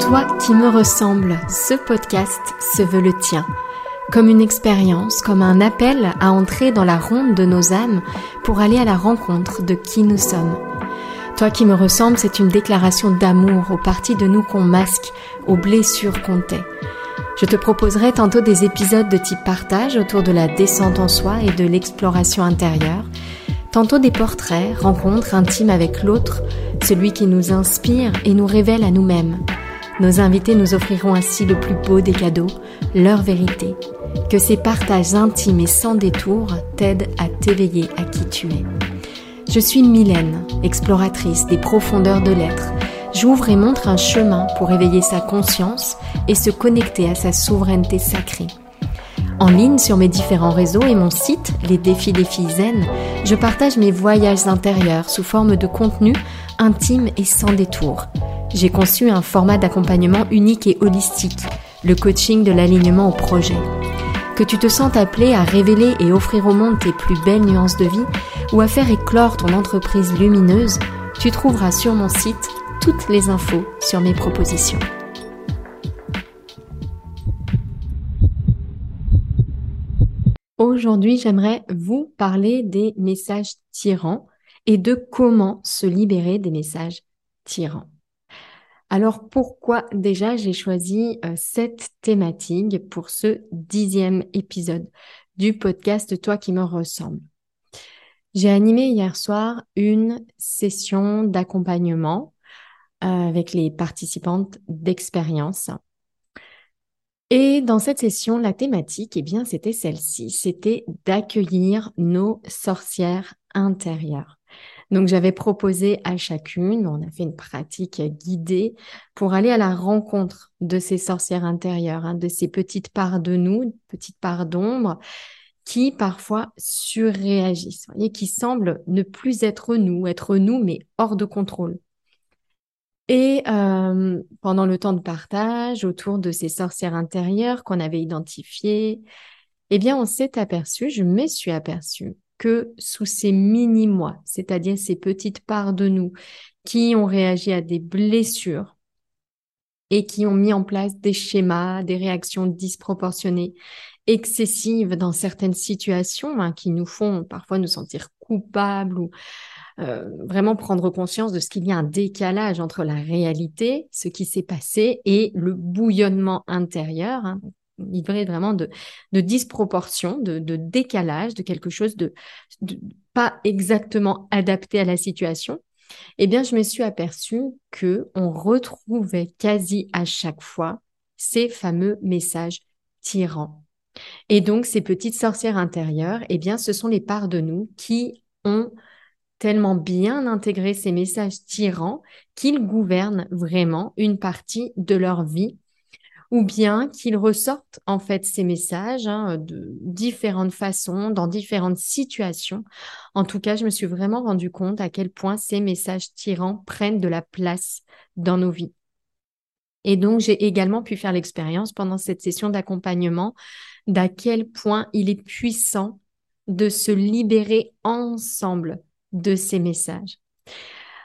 Toi qui me ressembles, ce podcast se veut le tien. Comme une expérience, comme un appel à entrer dans la ronde de nos âmes pour aller à la rencontre de qui nous sommes. Toi qui me ressembles, c'est une déclaration d'amour aux parties de nous qu'on masque, aux blessures qu'on tait. Je te proposerai tantôt des épisodes de type partage autour de la descente en soi et de l'exploration intérieure, tantôt des portraits, rencontres intimes avec l'autre, celui qui nous inspire et nous révèle à nous-mêmes. Nos invités nous offriront ainsi le plus beau des cadeaux, leur vérité. Que ces partages intimes et sans détour t'aident à t'éveiller à qui tu es. Je suis Mylène, exploratrice des profondeurs de l'être. J'ouvre et montre un chemin pour éveiller sa conscience et se connecter à sa souveraineté sacrée. En ligne sur mes différents réseaux et mon site, Les Défis des Filles Zen, je partage mes voyages intérieurs sous forme de contenu intime et sans détour j'ai conçu un format d'accompagnement unique et holistique, le coaching de l'alignement au projet. Que tu te sens appelé à révéler et offrir au monde tes plus belles nuances de vie ou à faire éclore ton entreprise lumineuse, tu trouveras sur mon site toutes les infos sur mes propositions. Aujourd'hui, j'aimerais vous parler des messages tyrans et de comment se libérer des messages tyrans. Alors pourquoi déjà j'ai choisi euh, cette thématique pour ce dixième épisode du podcast Toi qui me ressemble? J'ai animé hier soir une session d'accompagnement euh, avec les participantes d'expérience. Et dans cette session, la thématique, eh bien, c'était celle-ci, c'était d'accueillir nos sorcières intérieures. Donc j'avais proposé à chacune, on a fait une pratique guidée pour aller à la rencontre de ces sorcières intérieures, hein, de ces petites parts de nous, petites parts d'ombre qui parfois surréagissent, qui semblent ne plus être nous, être nous, mais hors de contrôle. Et euh, pendant le temps de partage autour de ces sorcières intérieures qu'on avait identifiées, eh bien, on s'est aperçu, je me suis aperçue que sous ces mini-moi, c'est-à-dire ces petites parts de nous qui ont réagi à des blessures et qui ont mis en place des schémas, des réactions disproportionnées, excessives dans certaines situations hein, qui nous font parfois nous sentir coupables ou euh, vraiment prendre conscience de ce qu'il y a un décalage entre la réalité, ce qui s'est passé, et le bouillonnement intérieur, hein, livré vraiment de, de disproportion, de, décalage, de quelque chose de, pas exactement adapté à la situation, eh bien, je me suis aperçue que on retrouvait quasi à chaque fois ces fameux messages tyrans. Et donc, ces petites sorcières intérieures, eh bien, ce sont les parts de nous qui ont tellement bien intégré ces messages tyrans qu'ils gouvernent vraiment une partie de leur vie ou bien qu'ils ressortent en fait ces messages hein, de différentes façons, dans différentes situations. En tout cas, je me suis vraiment rendu compte à quel point ces messages tyrans prennent de la place dans nos vies. Et donc, j'ai également pu faire l'expérience pendant cette session d'accompagnement d'à quel point il est puissant de se libérer ensemble de ces messages.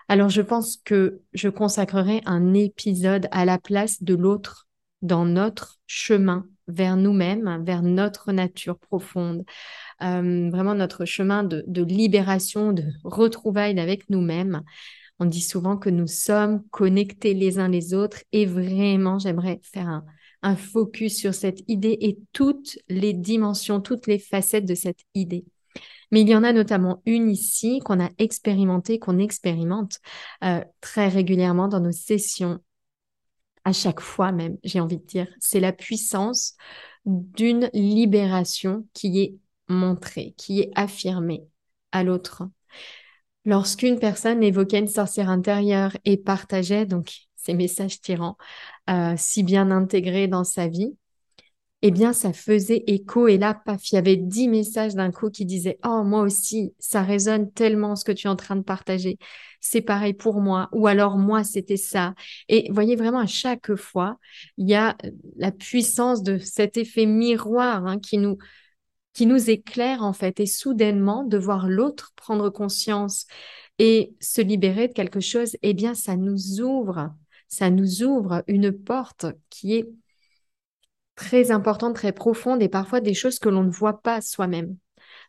Alors, je pense que je consacrerai un épisode à la place de l'autre dans notre chemin vers nous-mêmes, vers notre nature profonde, euh, vraiment notre chemin de, libération, de retrouvailles avec nous-mêmes. On dit souvent que nous sommes connectés les uns les autres et vraiment j'aimerais faire un, focus sur cette idée et toutes les dimensions, toutes les facettes de cette idée. Mais il y en a notamment une ici qu'on a expérimenté, qu'on expérimente euh, très régulièrement dans nos sessions à chaque fois même, j'ai envie de dire. C'est la puissance d'une libération qui est montrée, qui est affirmée à l'autre. Lorsqu'une personne évoquait une sorcière intérieure et partageait donc ces messages tyrans euh, si bien intégrés dans sa vie, eh bien, ça faisait écho. Et là, paf, il y avait dix messages d'un coup qui disaient, oh, moi aussi, ça résonne tellement ce que tu es en train de partager. C'est pareil pour moi. Ou alors, moi, c'était ça. Et voyez vraiment, à chaque fois, il y a euh, la puissance de cet effet miroir hein, qui nous, qui nous éclaire, en fait. Et soudainement, de voir l'autre prendre conscience et se libérer de quelque chose, eh bien, ça nous ouvre ça nous ouvre une porte qui est très importante, très profonde et parfois des choses que l'on ne voit pas soi-même.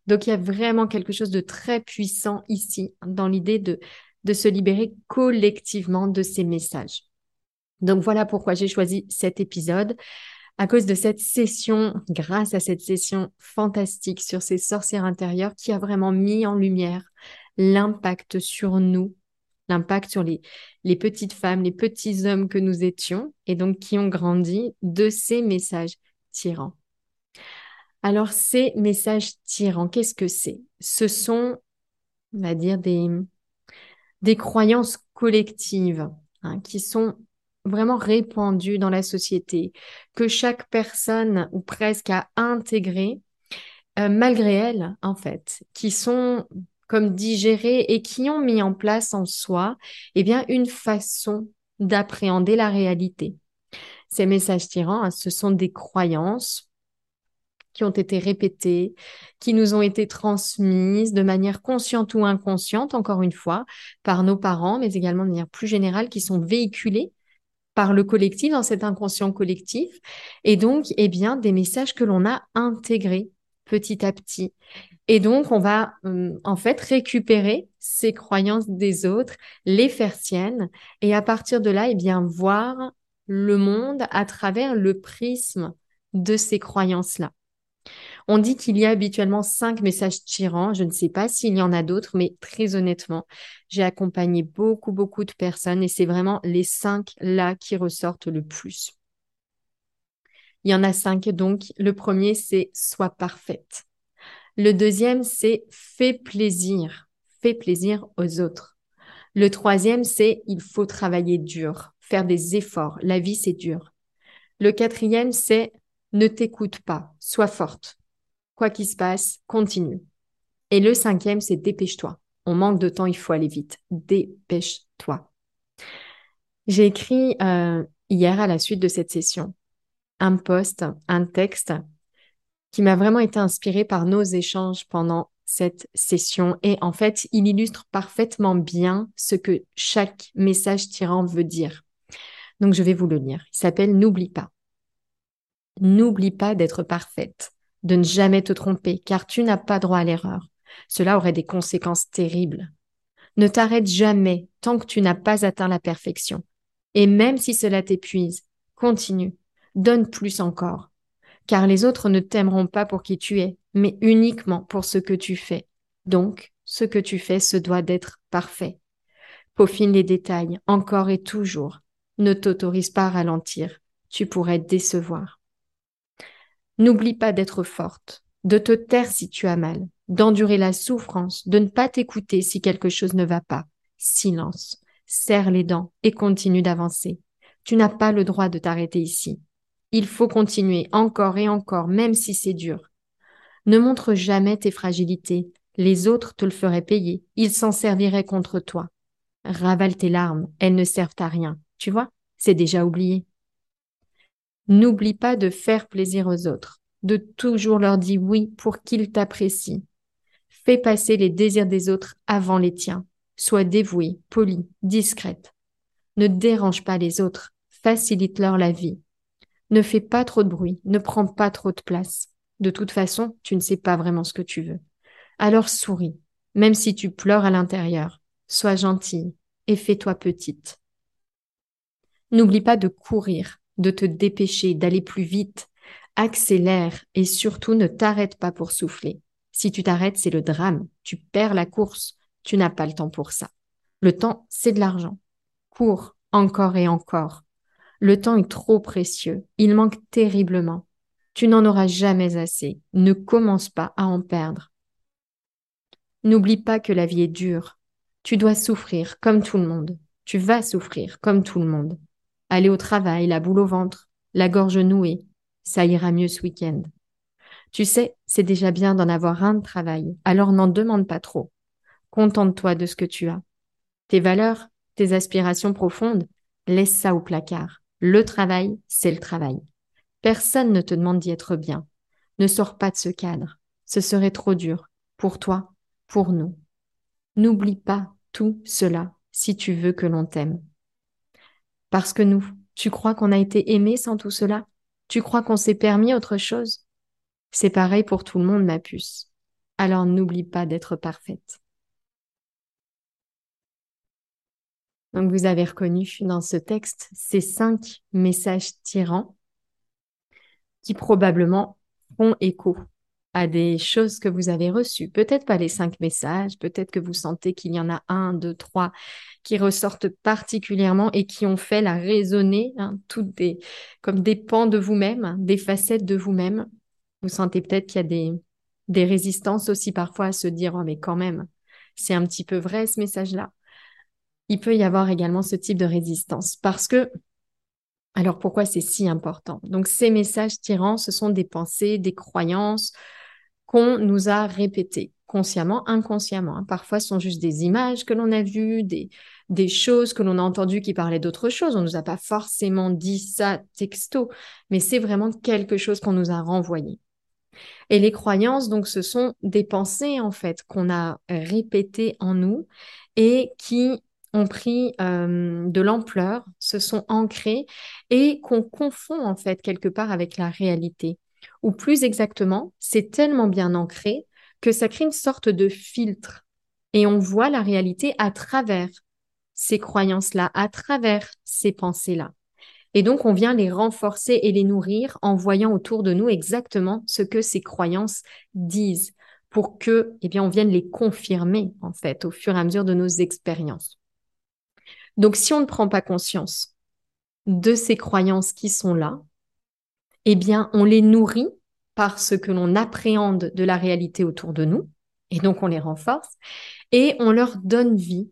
Donc il y a vraiment quelque chose de très puissant ici dans l'idée de, de se libérer collectivement de ces messages. Donc voilà pourquoi j'ai choisi cet épisode à cause de cette session, grâce à cette session fantastique sur ces sorcières intérieures qui a vraiment mis en lumière l'impact sur nous, l'impact sur les, les petites femmes, les petits hommes que nous étions et donc qui ont grandi de ces messages tyrans. Alors ces messages tyrans, qu'est-ce que c'est? Ce sont, on va dire, des, des croyances collectives hein, qui sont vraiment répandu dans la société, que chaque personne ou presque a intégré, euh, malgré elle, en fait, qui sont comme digérées et qui ont mis en place en soi, eh bien, une façon d'appréhender la réalité. Ces messages tyrans, hein, ce sont des croyances qui ont été répétées, qui nous ont été transmises de manière consciente ou inconsciente, encore une fois, par nos parents, mais également de manière plus générale, qui sont véhiculées par le collectif, dans cet inconscient collectif, et donc, eh bien, des messages que l'on a intégrés petit à petit. Et donc, on va hum, en fait récupérer ces croyances des autres, les faire siennes, et à partir de là, eh bien, voir le monde à travers le prisme de ces croyances-là. On dit qu'il y a habituellement cinq messages tirants. Je ne sais pas s'il y en a d'autres, mais très honnêtement, j'ai accompagné beaucoup, beaucoup de personnes et c'est vraiment les cinq là qui ressortent le plus. Il y en a cinq donc. Le premier, c'est sois parfaite. Le deuxième, c'est fais plaisir. Fais plaisir aux autres. Le troisième, c'est il faut travailler dur, faire des efforts. La vie, c'est dur. Le quatrième, c'est ne t'écoute pas, sois forte. Quoi qu'il se passe, continue. Et le cinquième, c'est dépêche-toi. On manque de temps, il faut aller vite. Dépêche-toi. J'ai écrit euh, hier à la suite de cette session un post, un texte qui m'a vraiment été inspiré par nos échanges pendant cette session. Et en fait, il illustre parfaitement bien ce que chaque message tirant veut dire. Donc, je vais vous le lire. Il s'appelle N'oublie pas. N'oublie pas d'être parfaite de ne jamais te tromper, car tu n'as pas droit à l'erreur. Cela aurait des conséquences terribles. Ne t'arrête jamais tant que tu n'as pas atteint la perfection. Et même si cela t'épuise, continue, donne plus encore, car les autres ne t'aimeront pas pour qui tu es, mais uniquement pour ce que tu fais. Donc, ce que tu fais se doit d'être parfait. Peaufine les détails, encore et toujours. Ne t'autorise pas à ralentir, tu pourrais décevoir. N'oublie pas d'être forte, de te taire si tu as mal, d'endurer la souffrance, de ne pas t'écouter si quelque chose ne va pas. Silence, serre les dents et continue d'avancer. Tu n'as pas le droit de t'arrêter ici. Il faut continuer encore et encore, même si c'est dur. Ne montre jamais tes fragilités. Les autres te le feraient payer. Ils s'en serviraient contre toi. Ravale tes larmes. Elles ne servent à rien. Tu vois, c'est déjà oublié. N'oublie pas de faire plaisir aux autres, de toujours leur dire oui pour qu'ils t'apprécient. Fais passer les désirs des autres avant les tiens. Sois dévouée, polie, discrète. Ne dérange pas les autres, facilite-leur la vie. Ne fais pas trop de bruit, ne prends pas trop de place. De toute façon, tu ne sais pas vraiment ce que tu veux. Alors souris, même si tu pleures à l'intérieur. Sois gentille et fais-toi petite. N'oublie pas de courir, de te dépêcher, d'aller plus vite. Accélère et surtout ne t'arrête pas pour souffler. Si tu t'arrêtes, c'est le drame. Tu perds la course. Tu n'as pas le temps pour ça. Le temps, c'est de l'argent. Cours encore et encore. Le temps est trop précieux. Il manque terriblement. Tu n'en auras jamais assez. Ne commence pas à en perdre. N'oublie pas que la vie est dure. Tu dois souffrir comme tout le monde. Tu vas souffrir comme tout le monde aller au travail, la boule au ventre, la gorge nouée. Ça ira mieux ce week-end. Tu sais, c'est déjà bien d'en avoir un de travail, alors n'en demande pas trop. Contente-toi de ce que tu as. Tes valeurs, tes aspirations profondes, laisse ça au placard. Le travail, c'est le travail. Personne ne te demande d'y être bien. Ne sors pas de ce cadre. Ce serait trop dur. Pour toi, pour nous. N'oublie pas tout cela si tu veux que l'on t'aime. Parce que nous, tu crois qu'on a été aimé sans tout cela? Tu crois qu'on s'est permis autre chose? C'est pareil pour tout le monde, ma puce. Alors n'oublie pas d'être parfaite. Donc vous avez reconnu dans ce texte ces cinq messages tyrans qui probablement font écho à des choses que vous avez reçues. Peut-être pas les cinq messages, peut-être que vous sentez qu'il y en a un, deux, trois qui ressortent particulièrement et qui ont fait la résonner, hein, toutes des, comme des pans de vous-même, des facettes de vous-même. Vous sentez peut-être qu'il y a des, des résistances aussi parfois à se dire, oh mais quand même, c'est un petit peu vrai ce message-là. Il peut y avoir également ce type de résistance parce que alors pourquoi c'est si important? Donc ces messages tyrans, ce sont des pensées, des croyances, qu'on nous a répété consciemment, inconsciemment. Hein. Parfois, ce sont juste des images que l'on a vues, des, des choses que l'on a entendues qui parlaient d'autre chose. On ne nous a pas forcément dit ça texto, mais c'est vraiment quelque chose qu'on nous a renvoyé. Et les croyances, donc, ce sont des pensées, en fait, qu'on a répétées en nous et qui ont pris euh, de l'ampleur, se sont ancrées et qu'on confond, en fait, quelque part avec la réalité ou plus exactement, c'est tellement bien ancré que ça crée une sorte de filtre et on voit la réalité à travers ces croyances-là, à travers ces pensées-là. Et donc, on vient les renforcer et les nourrir en voyant autour de nous exactement ce que ces croyances disent pour que, eh bien, on vienne les confirmer, en fait, au fur et à mesure de nos expériences. Donc, si on ne prend pas conscience de ces croyances qui sont là, eh bien, on les nourrit par ce que l'on appréhende de la réalité autour de nous, et donc on les renforce, et on leur donne vie.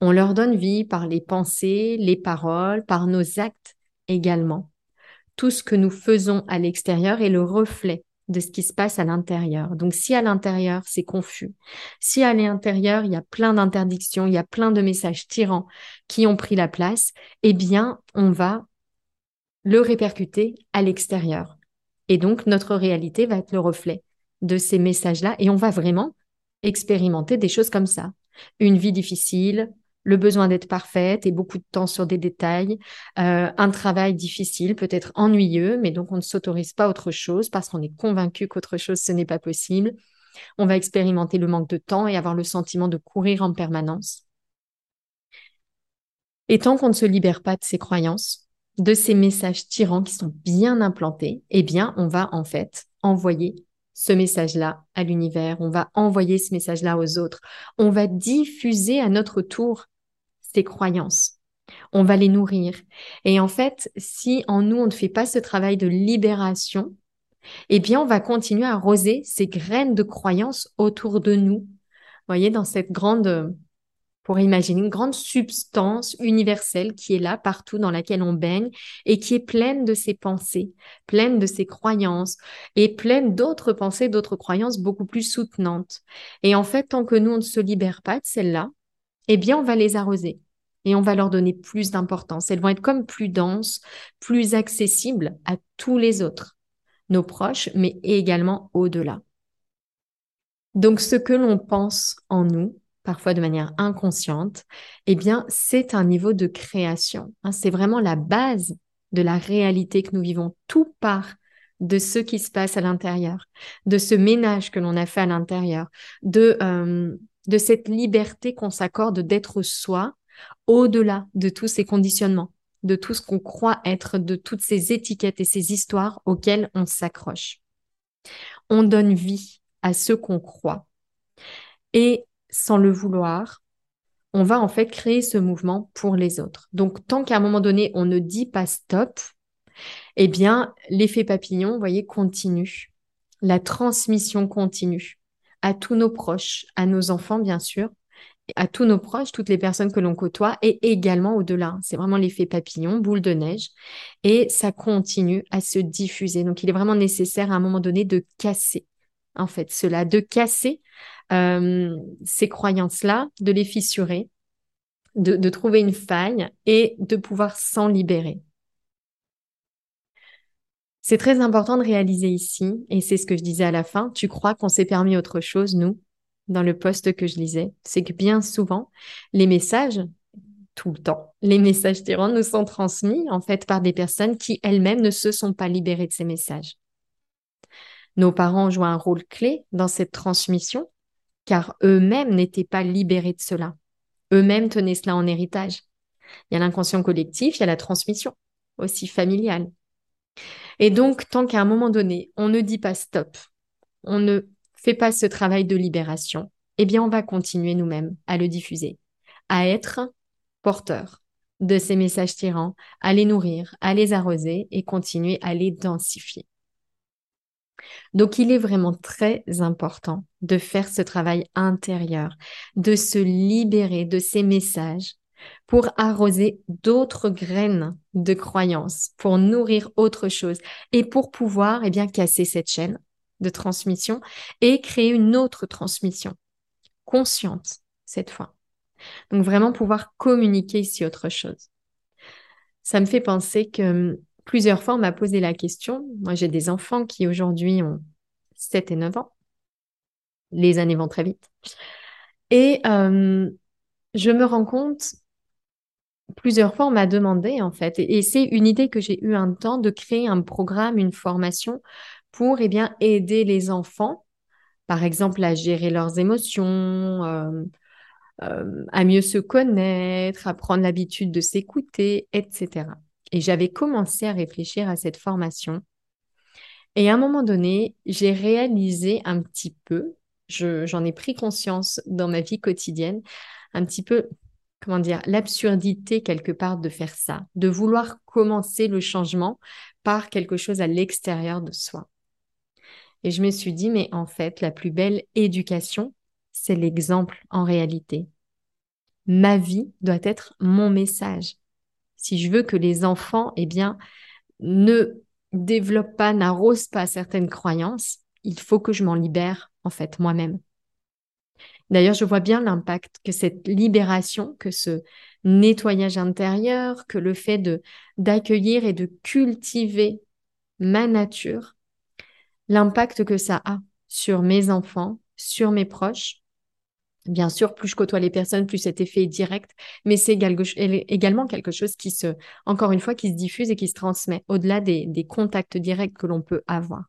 On leur donne vie par les pensées, les paroles, par nos actes également. Tout ce que nous faisons à l'extérieur est le reflet de ce qui se passe à l'intérieur. Donc si à l'intérieur c'est confus, si à l'intérieur il y a plein d'interdictions, il y a plein de messages tyrans qui ont pris la place, eh bien on va le répercuter à l'extérieur. Et donc, notre réalité va être le reflet de ces messages-là et on va vraiment expérimenter des choses comme ça. Une vie difficile, le besoin d'être parfaite et beaucoup de temps sur des détails, euh, un travail difficile, peut-être ennuyeux, mais donc on ne s'autorise pas autre chose parce qu'on est convaincu qu'autre chose, ce n'est pas possible. On va expérimenter le manque de temps et avoir le sentiment de courir en permanence. Et tant qu'on ne se libère pas de ces croyances, de ces messages tyrans qui sont bien implantés, eh bien, on va en fait envoyer ce message-là à l'univers, on va envoyer ce message-là aux autres, on va diffuser à notre tour ces croyances. On va les nourrir. Et en fait, si en nous, on ne fait pas ce travail de libération, eh bien, on va continuer à arroser ces graines de croyances autour de nous. Voyez, dans cette grande pour imaginer une grande substance universelle qui est là partout dans laquelle on baigne et qui est pleine de ses pensées, pleine de ses croyances et pleine d'autres pensées, d'autres croyances beaucoup plus soutenantes. Et en fait, tant que nous, on ne se libère pas de celles-là, eh bien, on va les arroser et on va leur donner plus d'importance. Elles vont être comme plus denses, plus accessibles à tous les autres, nos proches, mais également au-delà. Donc, ce que l'on pense en nous, parfois de manière inconsciente, eh bien, c'est un niveau de création. Hein. c'est vraiment la base de la réalité que nous vivons. Tout part de ce qui se passe à l'intérieur, de ce ménage que l'on a fait à l'intérieur, de, euh, de cette liberté qu'on s'accorde d'être soi au-delà de tous ces conditionnements, de tout ce qu'on croit être, de toutes ces étiquettes et ces histoires auxquelles on s'accroche. On donne vie à ce qu'on croit. Et sans le vouloir, on va en fait créer ce mouvement pour les autres. Donc, tant qu'à un moment donné, on ne dit pas stop, eh bien, l'effet papillon, vous voyez, continue. La transmission continue à tous nos proches, à nos enfants, bien sûr, à tous nos proches, toutes les personnes que l'on côtoie, et également au-delà. C'est vraiment l'effet papillon, boule de neige, et ça continue à se diffuser. Donc, il est vraiment nécessaire à un moment donné de casser, en fait, cela, de casser euh, ces croyances-là, de les fissurer, de, trouver une faille et de pouvoir s'en libérer. C'est très important de réaliser ici, et c'est ce que je disais à la fin, tu crois qu'on s'est permis autre chose, nous, dans le poste que je lisais, c'est que bien souvent, les messages tout le temps. Les messages tyrans nous sont transmis en fait par des personnes qui elles-mêmes ne se sont pas libérées de ces messages. Nos parents jouent un rôle clé dans cette transmission car eux-mêmes n'étaient pas libérés de cela. Eux-mêmes tenaient cela en héritage. Il y a l'inconscient collectif, il y a la transmission aussi familiale. Et donc, tant qu'à un moment donné, on ne dit pas stop, on ne fait pas ce travail de libération, eh bien, on va continuer nous-mêmes à le diffuser, à être porteur de ces messages tyrans, à les nourrir, à les arroser et continuer à les densifier. Donc, il est vraiment très important de faire ce travail intérieur, de se libérer de ces messages pour arroser d'autres graines de croyances, pour nourrir autre chose et pour pouvoir eh bien casser cette chaîne de transmission et créer une autre transmission consciente cette fois. Donc vraiment pouvoir communiquer ici autre chose. Ça me fait penser que hum, plusieurs fois on m'a posé la question, moi j'ai des enfants qui aujourd'hui ont 7 et 9 ans, les années vont très vite, et hum, je me rends compte plusieurs fois, on m'a demandé, en fait, et, c'est une idée que j'ai eu un temps de créer un programme, une formation pour eh bien, aider les enfants, par exemple, à gérer leurs émotions, euh, euh, à mieux se connaître, à prendre l'habitude de s'écouter, etc. Et j'avais commencé à réfléchir à cette formation. Et à un moment donné, j'ai réalisé un petit peu, j'en ai pris conscience dans ma vie quotidienne, un petit peu comment dire, l'absurdité quelque part de faire ça, de vouloir commencer le changement par quelque chose à l'extérieur de soi. Et je me suis dit, mais en fait, la plus belle éducation, c'est l'exemple en réalité. Ma vie doit être mon message. Si je veux que les enfants, eh bien, ne développent pas, n'arrosent pas certaines croyances, il faut que je m'en libère, en fait, moi-même. D'ailleurs, je vois bien l'impact que cette libération, que ce nettoyage intérieur, que le fait d'accueillir et de cultiver ma nature, l'impact que ça a sur mes enfants, sur mes proches. Bien sûr, plus je côtoie les personnes, plus cet effet est direct, mais c'est également quelque chose qui se, encore une fois, qui se diffuse et qui se transmet au-delà des, contacts directs que l'on peut avoir.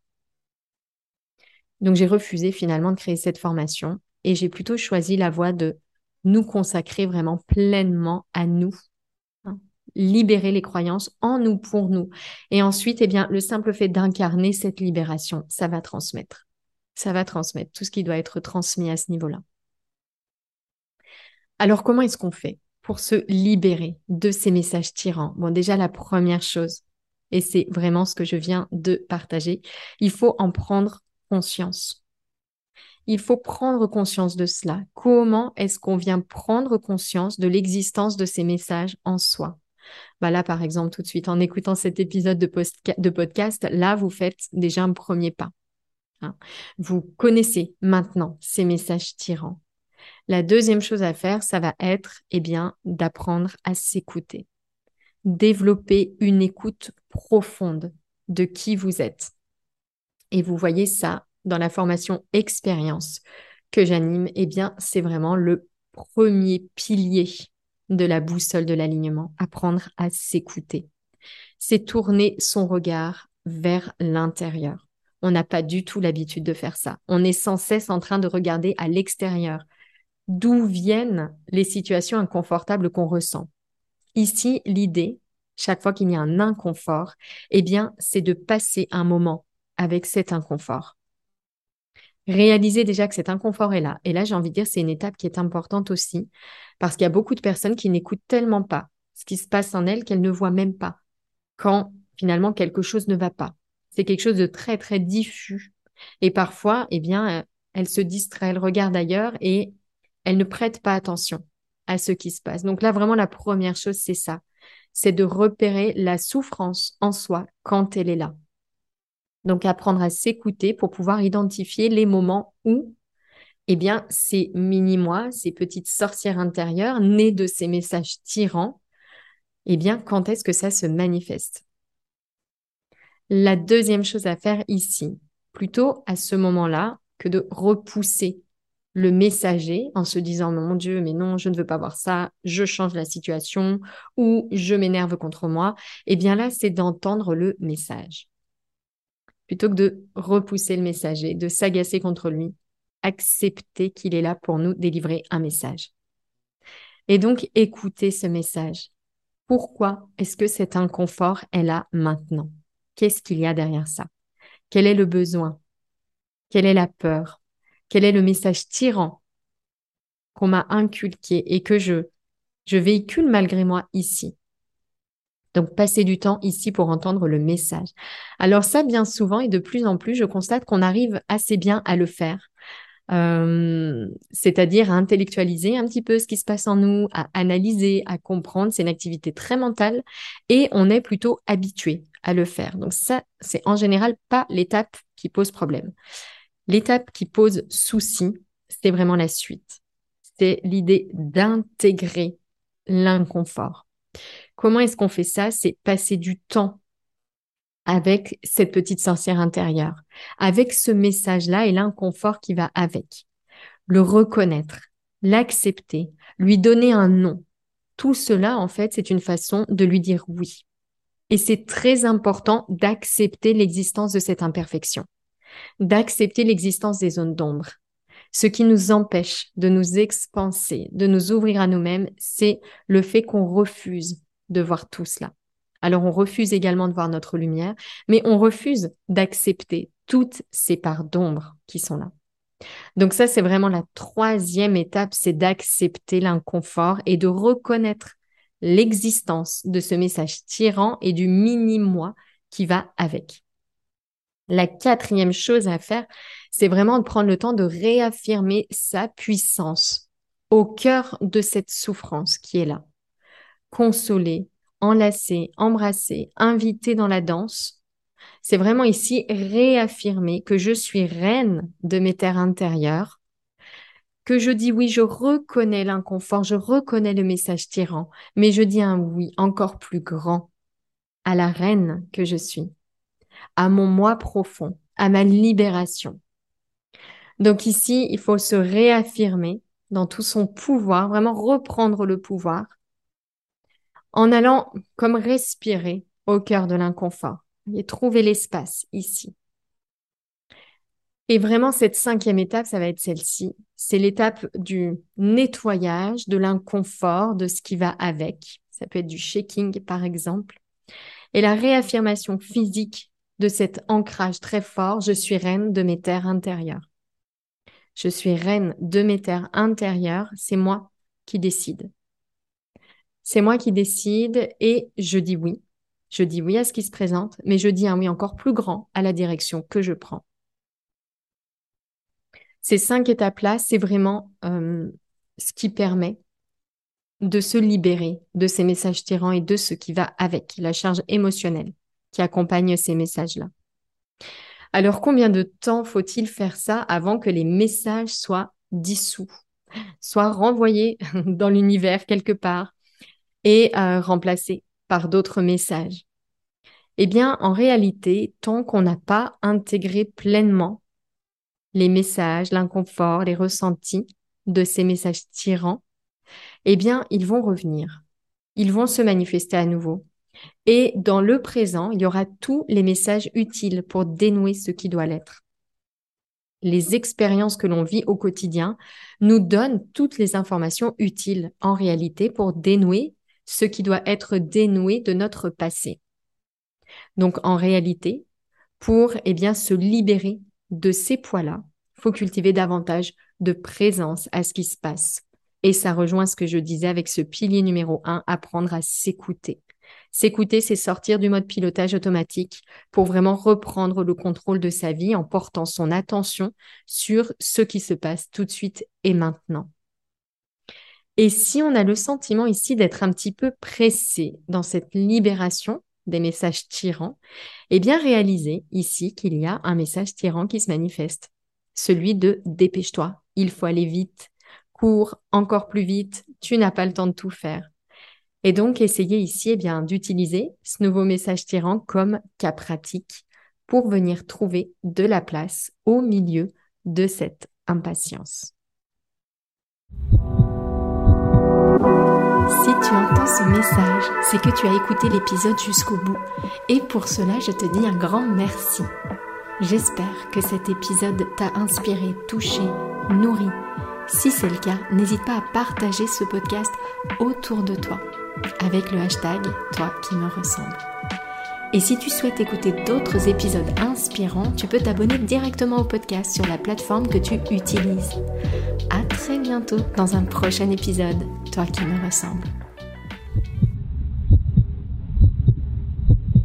Donc j'ai refusé finalement de créer cette formation et j'ai plutôt choisi la voie de nous consacrer vraiment pleinement à nous. Libérer les croyances en nous, pour nous. Et ensuite, eh bien, le simple fait d'incarner cette libération, ça va transmettre. Ça va transmettre tout ce qui doit être transmis à ce niveau-là. Alors, comment est-ce qu'on fait pour se libérer de ces messages tyrans? Bon, déjà, la première chose, et c'est vraiment ce que je viens de partager, il faut en prendre conscience il faut prendre conscience de cela. Comment est-ce qu'on vient prendre conscience de l'existence de ces messages en soi? Bah Là, par exemple, tout de suite, en écoutant cet épisode de, podcast, là, vous faites déjà un premier pas. Hein. Vous connaissez maintenant ces messages tyrans. La deuxième chose à faire, ça va être eh bien, d'apprendre à s'écouter. Développer une écoute profonde de qui vous êtes. Et vous voyez ça dans la formation expérience que j'anime, eh bien, c'est vraiment le premier pilier de la boussole de l'alignement, apprendre à s'écouter. C'est tourner son regard vers l'intérieur. On n'a pas du tout l'habitude de faire ça. On est sans cesse en train de regarder à l'extérieur, d'où viennent les situations inconfortables qu'on ressent? Ici, l'idée, chaque fois qu'il y a un inconfort, eh bien, c'est de passer un moment avec cet inconfort réaliser déjà que cet inconfort est là. Et là, j'ai envie de dire, c'est une étape qui est importante aussi, parce qu'il y a beaucoup de personnes qui n'écoutent tellement pas ce qui se passe en elles qu'elles ne voient même pas quand finalement quelque chose ne va pas. C'est quelque chose de très, très diffus. Et parfois, eh bien, euh, elles se distraient, elles regardent ailleurs et elles ne prêtent pas attention à ce qui se passe. Donc là, vraiment, la première chose, c'est ça. C'est de repérer la souffrance en soi quand elle est là. Donc apprendre à s'écouter pour pouvoir identifier les moments où eh bien, ces mini-moi, ces petites sorcières intérieures nées de ces messages tyrans, eh bien, quand est-ce que ça se manifeste? La deuxième chose à faire ici, plutôt à ce moment-là, que de repousser le messager en se disant mon Dieu, mais non, je ne veux pas voir ça, je change la situation ou je m'énerve contre moi, eh bien là, c'est d'entendre le message. Plutôt que de repousser le messager, de s'agacer contre lui, accepter qu'il est là pour nous délivrer un message. Et donc, écouter ce message. Pourquoi est-ce que cet inconfort est là maintenant? Qu'est-ce qu'il y a derrière ça? Quel est le besoin? Quelle est la peur? Quel est le message tyran qu'on m'a inculqué et que je, je véhicule malgré moi ici? Donc, passer du temps ici pour entendre le message. Alors ça, bien souvent et de plus en plus, je constate qu'on arrive assez bien à le faire. Euh, c'est-à-dire à intellectualiser un petit peu ce qui se passe en nous, à analyser, à comprendre. C'est une activité très mentale et on est plutôt habitué à le faire. Donc ça, c'est en général pas l'étape qui pose problème. L'étape qui pose souci, c'est vraiment la suite. C'est l'idée d'intégrer l'inconfort. Comment est-ce qu'on fait ça? C'est passer du temps avec cette petite sorcière intérieure, avec ce message-là et l'inconfort qui va avec. Le reconnaître, l'accepter, lui donner un nom. Tout cela, en fait, c'est une façon de lui dire oui. Et c'est très important d'accepter l'existence de cette imperfection, d'accepter l'existence des zones d'ombre. Ce qui nous empêche de nous expanser, de nous ouvrir à nous-mêmes, c'est le fait qu'on refuse de voir tout cela. Alors on refuse également de voir notre lumière, mais on refuse d'accepter toutes ces parts d'ombre qui sont là. Donc ça, c'est vraiment la troisième étape, c'est d'accepter l'inconfort et de reconnaître l'existence de ce message tyran et du mini-moi qui va avec. La quatrième chose à faire, c'est vraiment de prendre le temps de réaffirmer sa puissance au cœur de cette souffrance qui est là. Consoler, enlacer, embrasser, inviter dans la danse. C'est vraiment ici réaffirmer que je suis reine de mes terres intérieures, que je dis oui, je reconnais l'inconfort, je reconnais le message tyran, mais je dis un oui encore plus grand à la reine que je suis, à mon moi profond, à ma libération. Donc ici, il faut se réaffirmer dans tout son pouvoir, vraiment reprendre le pouvoir en allant comme respirer au cœur de l'inconfort et trouver l'espace ici. Et vraiment, cette cinquième étape, ça va être celle-ci. C'est l'étape du nettoyage de l'inconfort, de ce qui va avec. Ça peut être du shaking, par exemple. Et la réaffirmation physique de cet ancrage très fort, je suis reine de mes terres intérieures. Je suis reine de mes terres intérieures, c'est moi qui décide. C'est moi qui décide et je dis oui. Je dis oui à ce qui se présente, mais je dis un oui encore plus grand à la direction que je prends. Ces cinq étapes-là, c'est vraiment euh, ce qui permet de se libérer de ces messages tyrans et de ce qui va avec, la charge émotionnelle qui accompagne ces messages-là. Alors, combien de temps faut-il faire ça avant que les messages soient dissous, soient renvoyés dans l'univers quelque part, et par d'autres messages Eh bien, en réalité, tant qu'on n'a pas intégré pleinement les messages, l'inconfort, les ressentis de ces messages tyrans, eh bien, ils vont revenir. Ils vont se manifester à nouveau. Et dans le présent, il y aura tous les messages utiles pour dénouer ce qui doit l'être. Les expériences que l'on vit au quotidien nous donnent toutes les informations utiles en réalité pour dénouer ce qui doit être dénoué de notre passé. Donc en réalité, pour eh bien se libérer de ces poids-là, faut cultiver davantage de présence à ce qui se passe. Et ça rejoint ce que je disais avec ce pilier numéro un, apprendre à s'écouter. S'écouter, c'est sortir du mode pilotage automatique pour vraiment reprendre le contrôle de sa vie en portant son attention sur ce qui se passe tout de suite et maintenant. Et si on a le sentiment ici d'être un petit peu pressé dans cette libération des messages tyrans, eh bien réalisez ici qu'il y a un message tyran qui se manifeste, celui de dépêche-toi, il faut aller vite, cours encore plus vite, tu n'as pas le temps de tout faire. Et donc essayez ici eh bien d'utiliser ce nouveau message tyran comme cas pratique pour venir trouver de la place au milieu de cette impatience. Si tu entends ce message, c'est que tu as écouté l'épisode jusqu'au bout. Et pour cela, je te dis un grand merci. J'espère que cet épisode t'a inspiré, touché, nourri. Si c'est le cas, n'hésite pas à partager ce podcast autour de toi avec le hashtag Toi qui me ressemble. Et si tu souhaites écouter d'autres épisodes inspirants, tu peux t'abonner directement au podcast sur la plateforme que tu utilises. À très bientôt dans un prochain épisode, Toi qui me ressemble.